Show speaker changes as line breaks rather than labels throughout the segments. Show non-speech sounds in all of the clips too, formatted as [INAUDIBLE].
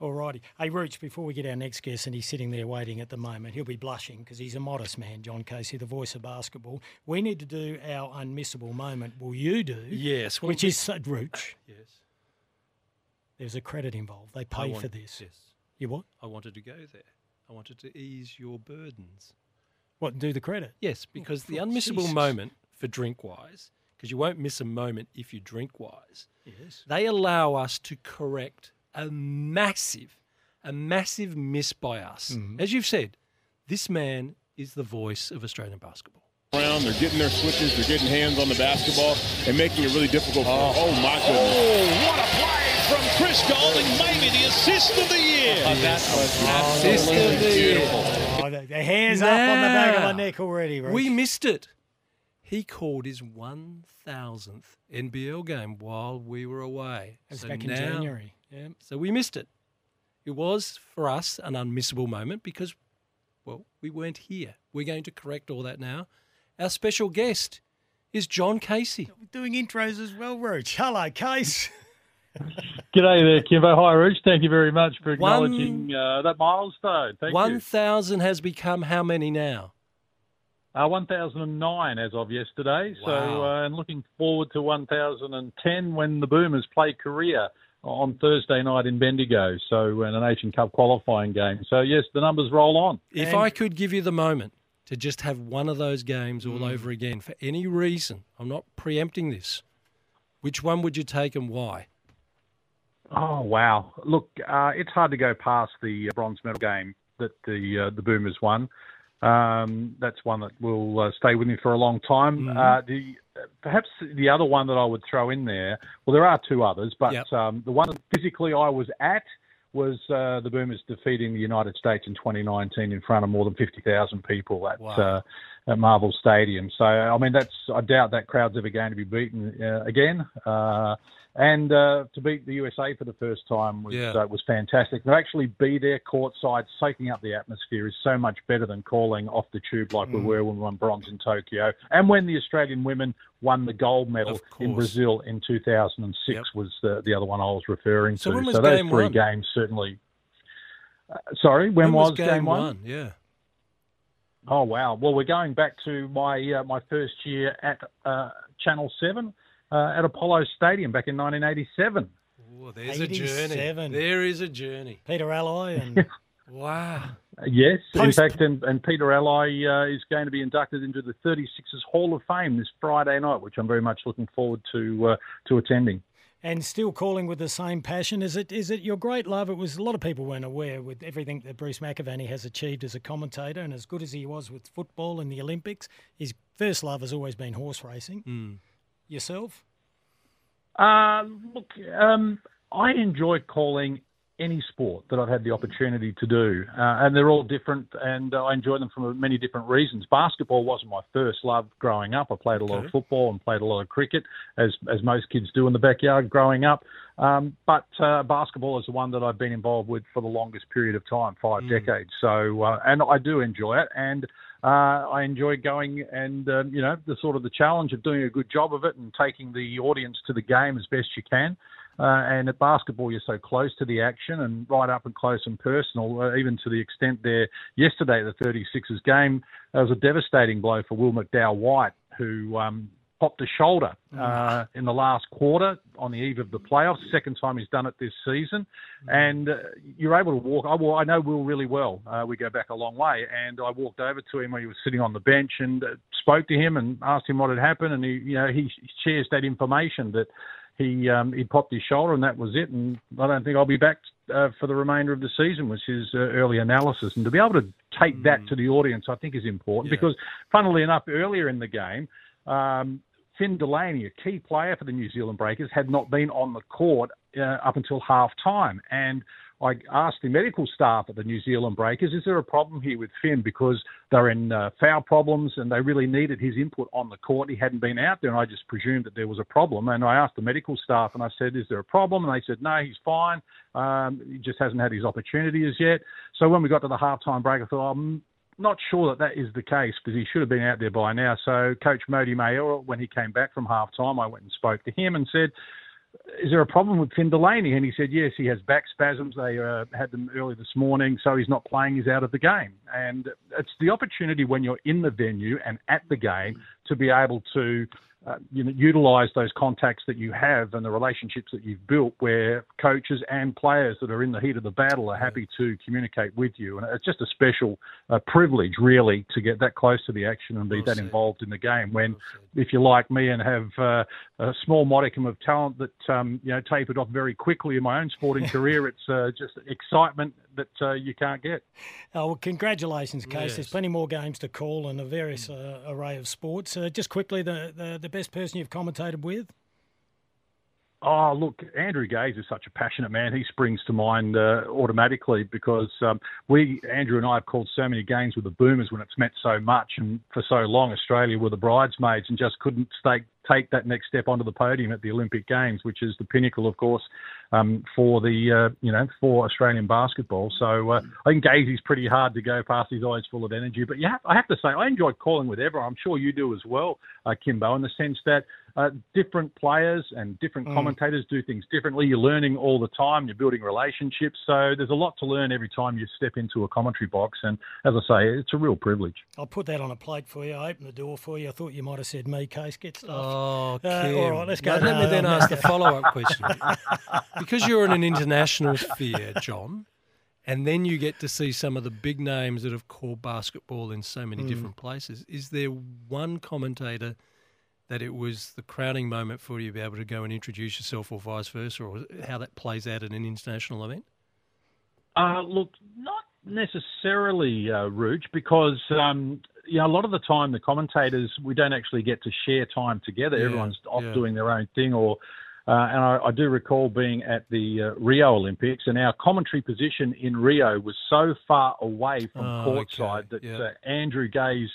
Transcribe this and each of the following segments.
Alrighty. Hey, Rooch, before we get our next guest, and he's sitting there waiting at the moment, he'll be blushing because he's a modest man, John Casey, the voice of basketball. We need to do our unmissable moment. Will you do?
Yes. well,
Which
we-
is, so- Rooch,
Yes.
there's a credit involved. They pay
want-
for this.
Yes.
You what?
I wanted to go there. I wanted to ease your burdens.
What, do the credit?
Yes, oh, because the
oh,
unmissable
Jesus.
moment for drink wise, because you won't miss a moment if you drink wise,
Yes.
they allow us to correct a massive, a massive miss by us.
Mm-hmm.
As you've said, this man is the voice of Australian basketball.
around. They're getting their switches. They're getting hands on the basketball and making it really difficult. For, oh. my goodness!
Oh, what a play from Chris Goulding, maybe the assist of the year.
Assist of the year.
Oh, the, the hair's up on the back of my neck already, Rooch.
We missed it. He called his 1000th NBL game while we were away.
That was
So
back in
now-
January. Yeah.
So we missed it. It was for us an unmissable moment because, well, we weren't here. We're going to correct all that now. Our special guest is John Casey.
We're doing intros as well, Roach. Hello, Case. [LAUGHS]
G'day there, Kimbo. Hi, Roach. Thank you very much for
One-
acknowledging uh, that milestone. Thank you.
1,000 has become how many now?
Uh, 1009 as of yesterday. So,
Wow.
uh, and looking forward to 1010 when the Boomers play Korea on Thursday night in Bendigo. So, in an Asian Cup qualifying game. So, yes, the numbers roll on.
If
And-
I could give you the moment to just have one of those games
Mm.
all over again for any reason, I'm not preempting this, which one would you take and why?
Oh wow! Look, uh, it's hard to go past the uh, bronze medal game that the uh, the Boomers won. Um, that's one that will uh, stay with me for a long time. Uh, the perhaps the other one that I would throw in there. Well, there are two others, but
Yep.
um, the one that physically I was at was uh, the Boomers defeating the United States in 2019 in front of more than 50,000 people at
Wow.
uh, at Marvel Stadium. So I mean, that's I doubt that crowd's ever going to be beaten uh, again. Uh, and uh, to beat the USA for the first time was
Yeah.
uh, was fantastic. To actually be there courtside, soaking up the atmosphere, is so much better than calling off the tube like
Mm.
we were when we won bronze in Tokyo, and when the Australian women won the gold medal in. Brazil in 2006
Yep.
was the, the other one I was referring
So
to.
when was
so those
game
three
one?
games certainly. Uh, sorry, when, was, game, one?
Yeah.
Oh wow! Well, we're going back to my uh, my first year at uh, Channel Seven uh, at Apollo Stadium back in 1987.
Oh, there's a journey. There is a journey.
Peter Alloy and [LAUGHS]
Wow.
Yes,
Post-
in fact, and, and Peter Alloy uh, is going to be inducted into the 36ers Hall of Fame this Friday night, which I'm very much looking forward to uh, to attending.
And still calling with the same passion. Is it is it your great love? It was a lot of people weren't aware with everything that Bruce McAvaney has achieved as a commentator and as good as he was with football and the Olympics. His first love has always been horse racing.
Mm.
Yourself?
Uh, look, um, I enjoy calling any sport that I've had the opportunity to do, uh, and they're all different, and uh, I enjoy them for many different reasons. Basketball wasn't my first love growing up. I played a lot
Okay.
of football and played a lot of cricket, as as most kids do in the backyard growing up. Um, but uh, basketball is the one that I've been involved with for the longest period of time, five decades. So, uh, and I do enjoy it, and uh, I enjoy going and um, you know the sort of the challenge of doing a good job of it and taking the audience to the game as best you can. Uh, and at basketball, you're so close to the action and right up and close and personal, uh, even to the extent there yesterday, the 36ers game, there was a devastating blow for Will McDowell White, who um, popped a shoulder uh, in the last quarter on the eve of the playoffs. Second time he's done it this season, and uh, you're able to walk. I, well, I know Will really well. Uh, we go back a long way, and I walked over to him when he was sitting on the bench and uh, spoke to him and asked him what had happened, and he, you know, he shares that information that he um, he popped his shoulder and that was it. And I don't think I'll be back uh, for the remainder of the season, was his uh, early analysis. And to be able to take mm. that to the audience, I think is important yeah. because, funnily enough, earlier in the game. Um, Finn Delany, a key player for the New Zealand Breakers, had not been on the court uh, up until half time. And I asked the medical staff at the New Zealand Breakers, is there a problem here with Finn? Because they're in uh, foul problems and they really needed his input on the court. He hadn't been out there, and I just presumed that there was a problem. And I asked the medical staff and I said, is there a problem? And they said, no, he's fine. Um, he just hasn't had his opportunity as yet. So when we got to the halftime break, I thought, I'm not sure that that is the case because he should have been out there by now. So Coach Mody Maor, when he came back from halftime, I went and spoke to him and said, is there a problem with Finn Delany? And he said, yes, he has back spasms. They uh, had them early this morning, so he's not playing. He's out of the game. And it's the opportunity when you're in the venue and at the game to be able to uh, you know, utilize those contacts that you have and the relationships that you've built where coaches and players that are in the heat of the battle are happy to communicate with you. And it's just a special uh, privilege, really, to get that close to the action and be well that said. involved in the game. When, well if you're like me and have uh, a small modicum of talent that, um, you know, tapered off very quickly in my own sporting [LAUGHS] career, it's uh, just excitement that uh, you can't get.
Oh, well, congratulations, Case. Yes. There's plenty more games to call and a various uh, array of sports. Uh, just quickly, the, the, the best person you've commentated with?
Oh, look, Andrew Gaze is such a passionate man. He springs to mind uh, automatically because um, we, Andrew and I, have called so many games with the Boomers when it's meant so much, and for so long, Australia were the bridesmaids and just couldn't stake take that next step onto the podium at the Olympic Games, which is the pinnacle, of course, um, for the uh, you know for Australian basketball. So uh, I think Gazy's pretty hard to go past. His eyes full of energy, but yeah, I have to say I enjoyed calling with everyone. I'm sure you do as well, uh, Kimbo, in the sense that uh, different players and different mm. commentators do things differently. You're learning all the time. You're building relationships. So there's a lot to learn every time you step into a commentary box. And as I say, it's a real privilege.
I'll put that on a plate for you. I open the door for you. I thought you might have said me, Case. Get stuff.
Oh, uh, all right, let's go. let me then ask the [LAUGHS] follow-up question. because you're in an international sphere, John, and then you get to see some of the big names that have called basketball in so many mm. different places. Is there one commentator – that it was the crowning moment for you to be able to go and introduce yourself, or vice versa, or how that plays out at an international event?
Uh, look, not necessarily, uh, Rooch, because um, you know a lot of the time the commentators we don't actually get to share time together. Yeah, Everyone's off yeah. doing their own thing, or uh, and I, I, do recall being at the uh, Rio Olympics, and our commentary position in Rio was so far away from oh, courtside okay. that yeah. uh, Andrew Gaze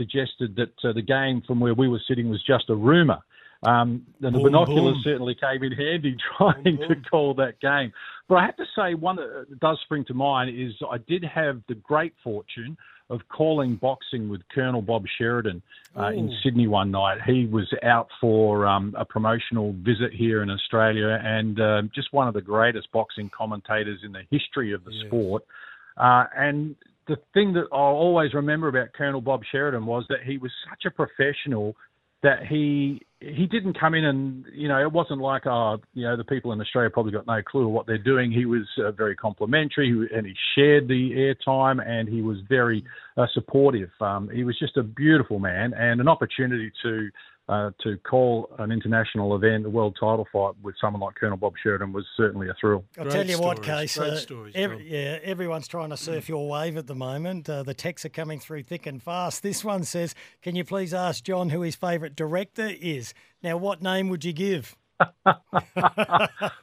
suggested that uh, the game from where we were sitting was just a rumour. Um, and the boom, binoculars boom. certainly came in handy [LAUGHS] trying boom, to call that game. But I have to say, one that does spring to mind is I did have the great fortune of calling boxing with Colonel Bob Sheridan uh, in Sydney one night. He was out for um, a promotional visit here in Australia and uh, just one of the greatest boxing commentators in the history of the yes. sport. Uh, and the thing that I'll always remember about Colonel Bob Sheridan was that he was such a professional that he he didn't come in and you know it wasn't like oh you know the people in Australia probably got no clue what they're doing. He was uh, very complimentary and he shared the airtime and he was very uh, supportive. Um, he was just a beautiful man and an opportunity to uh, to call an international event, a world title fight, with someone like Colonel Bob Sheridan was certainly a thrill.
I'll Great tell you stories. what, Case. Uh, stories, every, yeah, everyone's trying to surf your wave at the moment. Uh, the texts are coming through thick and fast. This one says, "Can you please ask John who his favourite director is?" Now, what name would you give? [LAUGHS]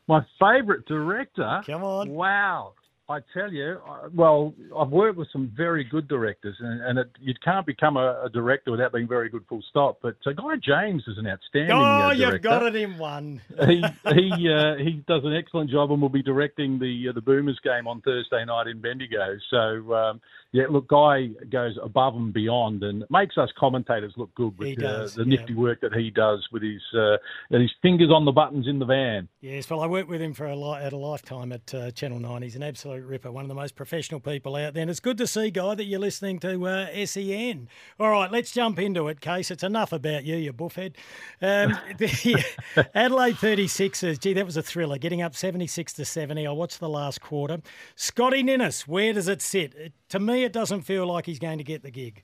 My favourite director.
Come on.
Wow. I tell you, well, I've worked with some very good directors, and, and it, you can't become a, a, director without being very good, full stop. But uh, Guy James is an outstanding.
Oh,
uh,
you've got it in one. [LAUGHS]
he he uh, he does an excellent job, and will be directing the uh, the Boomers game on Thursday night in Bendigo. So um, yeah, look, Guy goes above and beyond, and makes us commentators look good with uh, the nifty work that he does with his uh, his fingers on the buttons in the van.
Yes, well, I worked with him for a li- at a lifetime at Channel Nine. He's an absolute absolute ripper, one of the most professional people out there. And it's good to see, Guy, that you're listening to uh, SEN. All right, let's jump into it, Case. It's enough about you, you buffhead. Um, [LAUGHS] [LAUGHS] Adelaide 36ers, gee, that was a thriller, getting up 76 to 70. I watched the last quarter. Scotty Ninnis, where does it sit? It, to me, it doesn't feel like he's going to get the gig.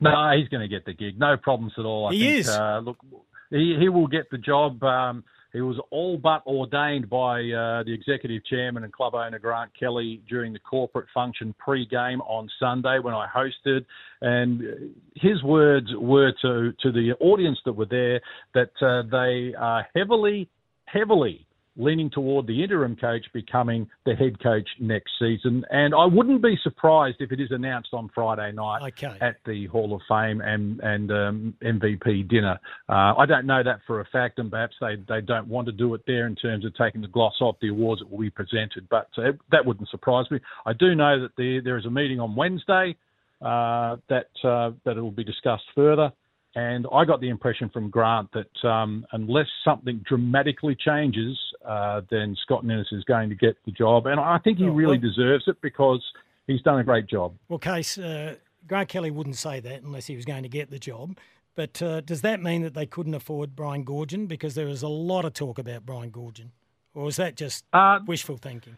No, he's going to get the gig. No problems at all. I
he
think,
is.
Uh, look, he, he will get the job. Um, he was all but ordained by uh, the executive chairman and club owner Grant Kelly during the corporate function pre-game on Sunday when I hosted, and his words were to to the audience that were there that uh, they are heavily, heavily leaning toward the interim coach becoming the head coach next season. And I wouldn't be surprised if it is announced on Friday night
okay.
at the Hall of Fame and, and um, MVP dinner. Uh, I don't know that for a fact, and perhaps they, they don't want to do it there in terms of taking the gloss off the awards that will be presented, but uh, that wouldn't surprise me. I do know that the, there is a meeting on Wednesday uh, that, uh, that it will be discussed further. And I got the impression from Grant that um, unless something dramatically changes, uh, then Scott Ninnis is going to get the job. And I think he really deserves it because he's done a great job.
Well, Case, uh, Grant Kelly wouldn't say that unless he was going to get the job. But uh, does that mean that they couldn't afford Brian Goorjian? Because there was a lot of talk about Brian Goorjian. Or is that just
Uh,
wishful thinking?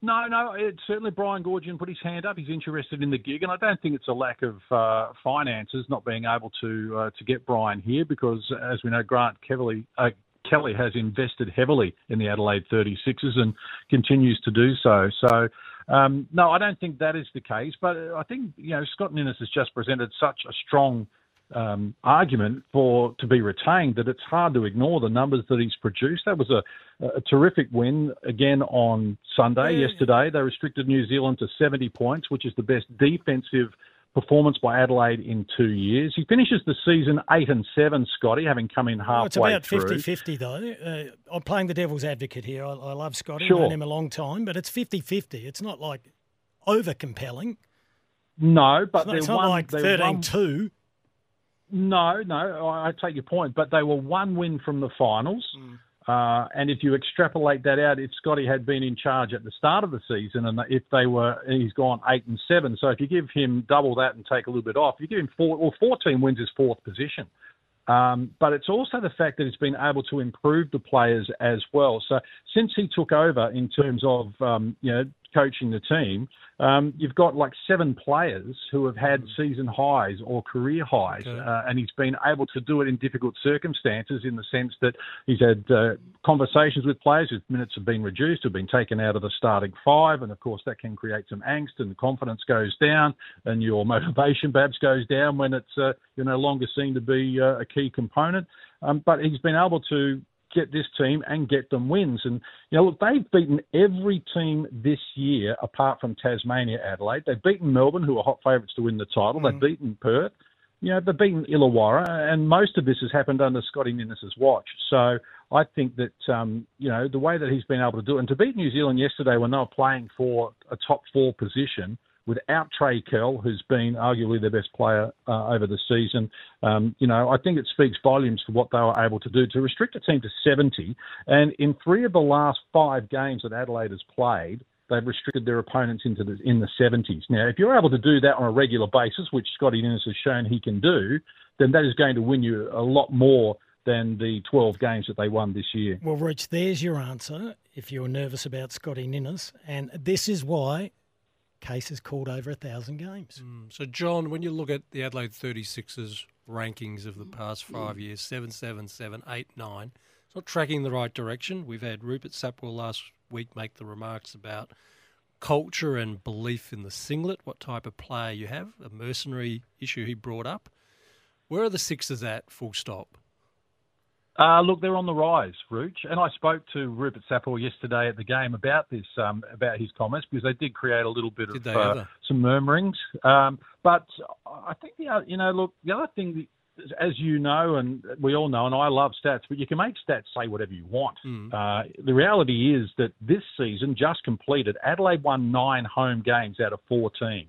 No, no, it's certainly Brian Goorjian put his hand up. He's interested in the gig, and I don't think it's a lack of uh, finances not being able to uh, to get Brian here because, as we know, Grant Kelly. Uh, Kelly has invested heavily in the Adelaide 36ers and continues to do so. So, um, no, I don't think that is the case. But I think you know Scott Ninnis has just presented such a strong um, argument for to be retained that it's hard to ignore the numbers that he's produced. That was a, a terrific win again on Sunday. Yesterday, they restricted New Zealand to 70 points, which is the best defensive performance by Adelaide in two years. He finishes the season eight and seven, Scotty, having come in halfway
Well, it's about
through.
50 50, though. Uh, I'm playing the devil's advocate here. I, I love Scotty,
Sure.
I've known him a long time, but it's 50 50. It's not like over compelling.
No, but
It's not, it's not
one,
like
they're
13
one-
2.
No, no, I I take your point, but they were one win from the finals.
Mm.
Uh, and if you extrapolate that out, if Scotty had been in charge at the start of the season, and if they were, he's gone eight and seven. So if you give him double that and take a little bit off, you give him four, well, 14 wins is fourth position. Um, but it's also the fact that he's been able to improve the players as well. So since he took over in terms of um, you know coaching the team, um, you've got like seven players who have had season highs or career highs,
Okay.
uh, and he's been able to do it in difficult circumstances. In the sense that he's had uh, conversations with players whose minutes have been reduced, have been taken out of the starting five, and of course that can create some angst and confidence goes down, and your [LAUGHS] motivation perhaps goes down when it's uh, you're no longer seen to be uh, a key component. Um, but he's been able to get this team and get them wins. And you know, look, they've beaten every team this year apart from Tasmania, Adelaide. They've beaten Melbourne, who are hot favourites to win the title. They've beaten Perth. You know, they've beaten Illawarra, and most of this has happened under Scotty Ninnis's watch. So I think that um, you know the way that he's been able to do it, and to beat New Zealand yesterday when they were playing for a top four position without Trey Kell, who's been arguably their best player uh, over the season, um, you know, I think it speaks volumes for what they were able to do to restrict a team to 70. And in three of the last five games that Adelaide has played, they've restricted their opponents into the in the 70s. Now, if you're able to do that on a regular basis, which Scotty Ninnis has shown he can do, then that is going to win you a lot more than the 12 games that they won this year.
Well, Rich, there's your answer if you're nervous about Scotty Ninnis. And this is why Case has called over a thousand games. Mm.
So, John, when you look at the Adelaide 36ers rankings of the mm. past mm. five years, 7, 7, 7, 8, 9, it's not tracking the right direction. We've had Rupert Sapwell last week make the remarks about culture and belief in the singlet, what type of player you have, a mercenary issue he brought up. Where are the Sixers at, full stop?
Uh, look, they're on the rise, Rooch. And I spoke to Rupert Sapor yesterday at the game about this, um, about his comments, because they did create a little bit
Did
of uh, some murmurings. Um, but I think the other, you know, look, the other thing, as you know, and we all know, and I love stats, but you can make stats say whatever you want. Uh, the reality is that this season, just completed, Adelaide won nine home games out of 14.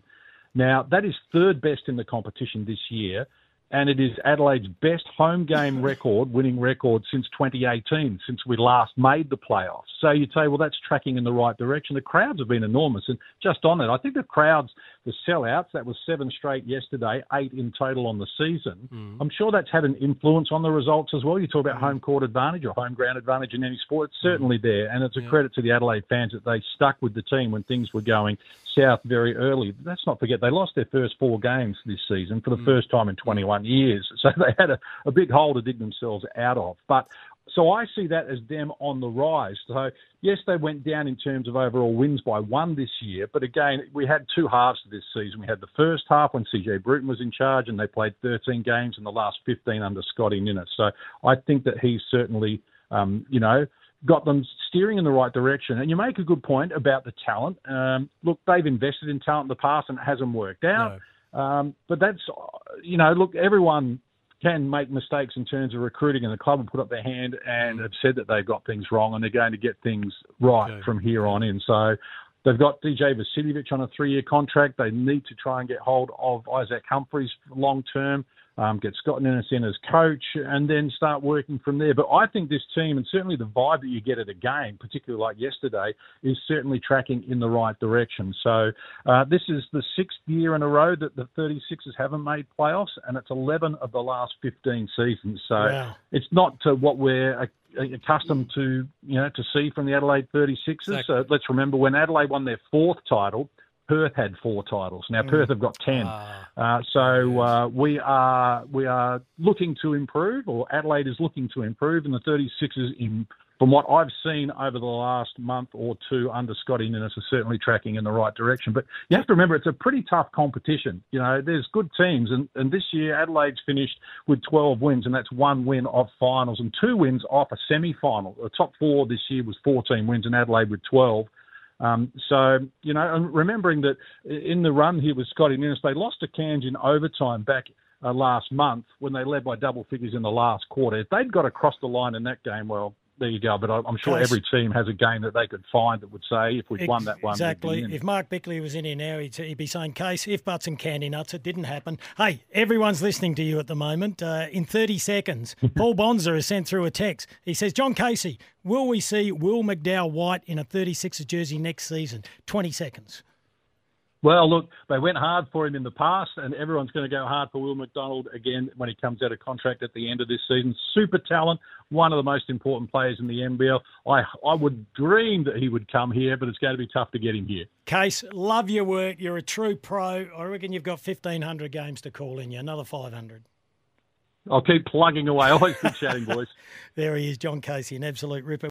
Now, that is third best in the competition this year. And it is Adelaide's best home game [LAUGHS] record, winning record since 2018, since we last made the playoffs. So you'd say, well, that's tracking in the right direction. The crowds have been enormous, and just on it, I think the crowds, the sellouts, that was seven straight yesterday, eight in total on the season. Mm. I'm sure that's had an influence on the results as well. You talk about mm. home court advantage or home ground advantage in any sport. It's certainly mm. there, and it's a yeah. credit to the Adelaide fans that they stuck with the team when things were going south very early. Let's not forget they lost their first four games this season for the mm. first time in 21 years. [LAUGHS] So they had a, a big hole to dig themselves out of. But so I see that as them on the rise. So yes, they went down in terms of overall wins by one this year, but again, we had two halves to this season. We had the first half when CJ Bruton was in charge, and they played 13 games, and the last 15 under Scotty Ninnis. So I think that he's certainly, um, you know, got them steering in the right direction. And you make a good point about the talent. Um, look, they've invested in talent in the past and it hasn't worked out. No. Um, but that's, you know, look, everyone can make mistakes in terms of recruiting, and the club have put up their hand and have said that they've got things wrong and they're going to get things right okay. from here on in. So they've got DJ Vasiljevic on a three year contract. They need to try and get hold of Isaac Humphries long term um, get Scott Ninnis in as coach, and then start working from there. But I think this team, and certainly the vibe that you get at a game, particularly like yesterday, is certainly tracking in the right direction. So uh, this is the sixth year in a row that the 36ers haven't made playoffs, and it's 11 of the last 15 seasons. So wow. it's not to what we're accustomed to, you know, to see from the Adelaide 36ers. Exactly. So let's remember when Adelaide won their fourth title Perth had four titles. Now mm. Perth have got ten. Ah. Uh, so uh, we are we are looking to improve, or Adelaide is looking to improve, and the 36ers, in, from what I've seen over the last month or two under Scotty Ninnis, are certainly tracking in the right direction. But you have to remember it's a pretty tough competition. You know, there's good teams, and, and this year Adelaide's finished with 12 wins, and that's one win off finals and two wins off a semi-final. The top four this year was 14 wins, and Adelaide with 12. Um, so, you know, and remembering that in the run here with Scotty Ninnis, they lost to Cairns in overtime back uh, last month when they led by double figures in the last quarter. If they'd got across the line in that game, well, there you go. But I'm sure every team has a game that they could find that would say, if we'd won that one,
exactly. If Mark Bickley was in here now, he'd, he'd, be saying, "Case, if buts and candy nuts, it didn't happen." Hey, everyone's listening to you at the moment. Uh, in 30 seconds, [LAUGHS] Paul Bonzer has sent through a text. He says, "John Casey, will we see Will McDowell White in a 36 jersey next season?" 20 seconds.
Well, look, they went hard for him in the past, and everyone's going to go hard for Will McDonald again when he comes out of contract at the end of this season. Super talent, one of the most important players in the NBL. I I would dream that he would come here, but it's going to be tough to get him here.
Case, love your work. You're a true pro. I reckon you've got 1,500 games to call in you, another 500.
I'll keep plugging away. [LAUGHS] Always good chatting, boys. [LAUGHS]
there he is, John Casey, an absolute ripper.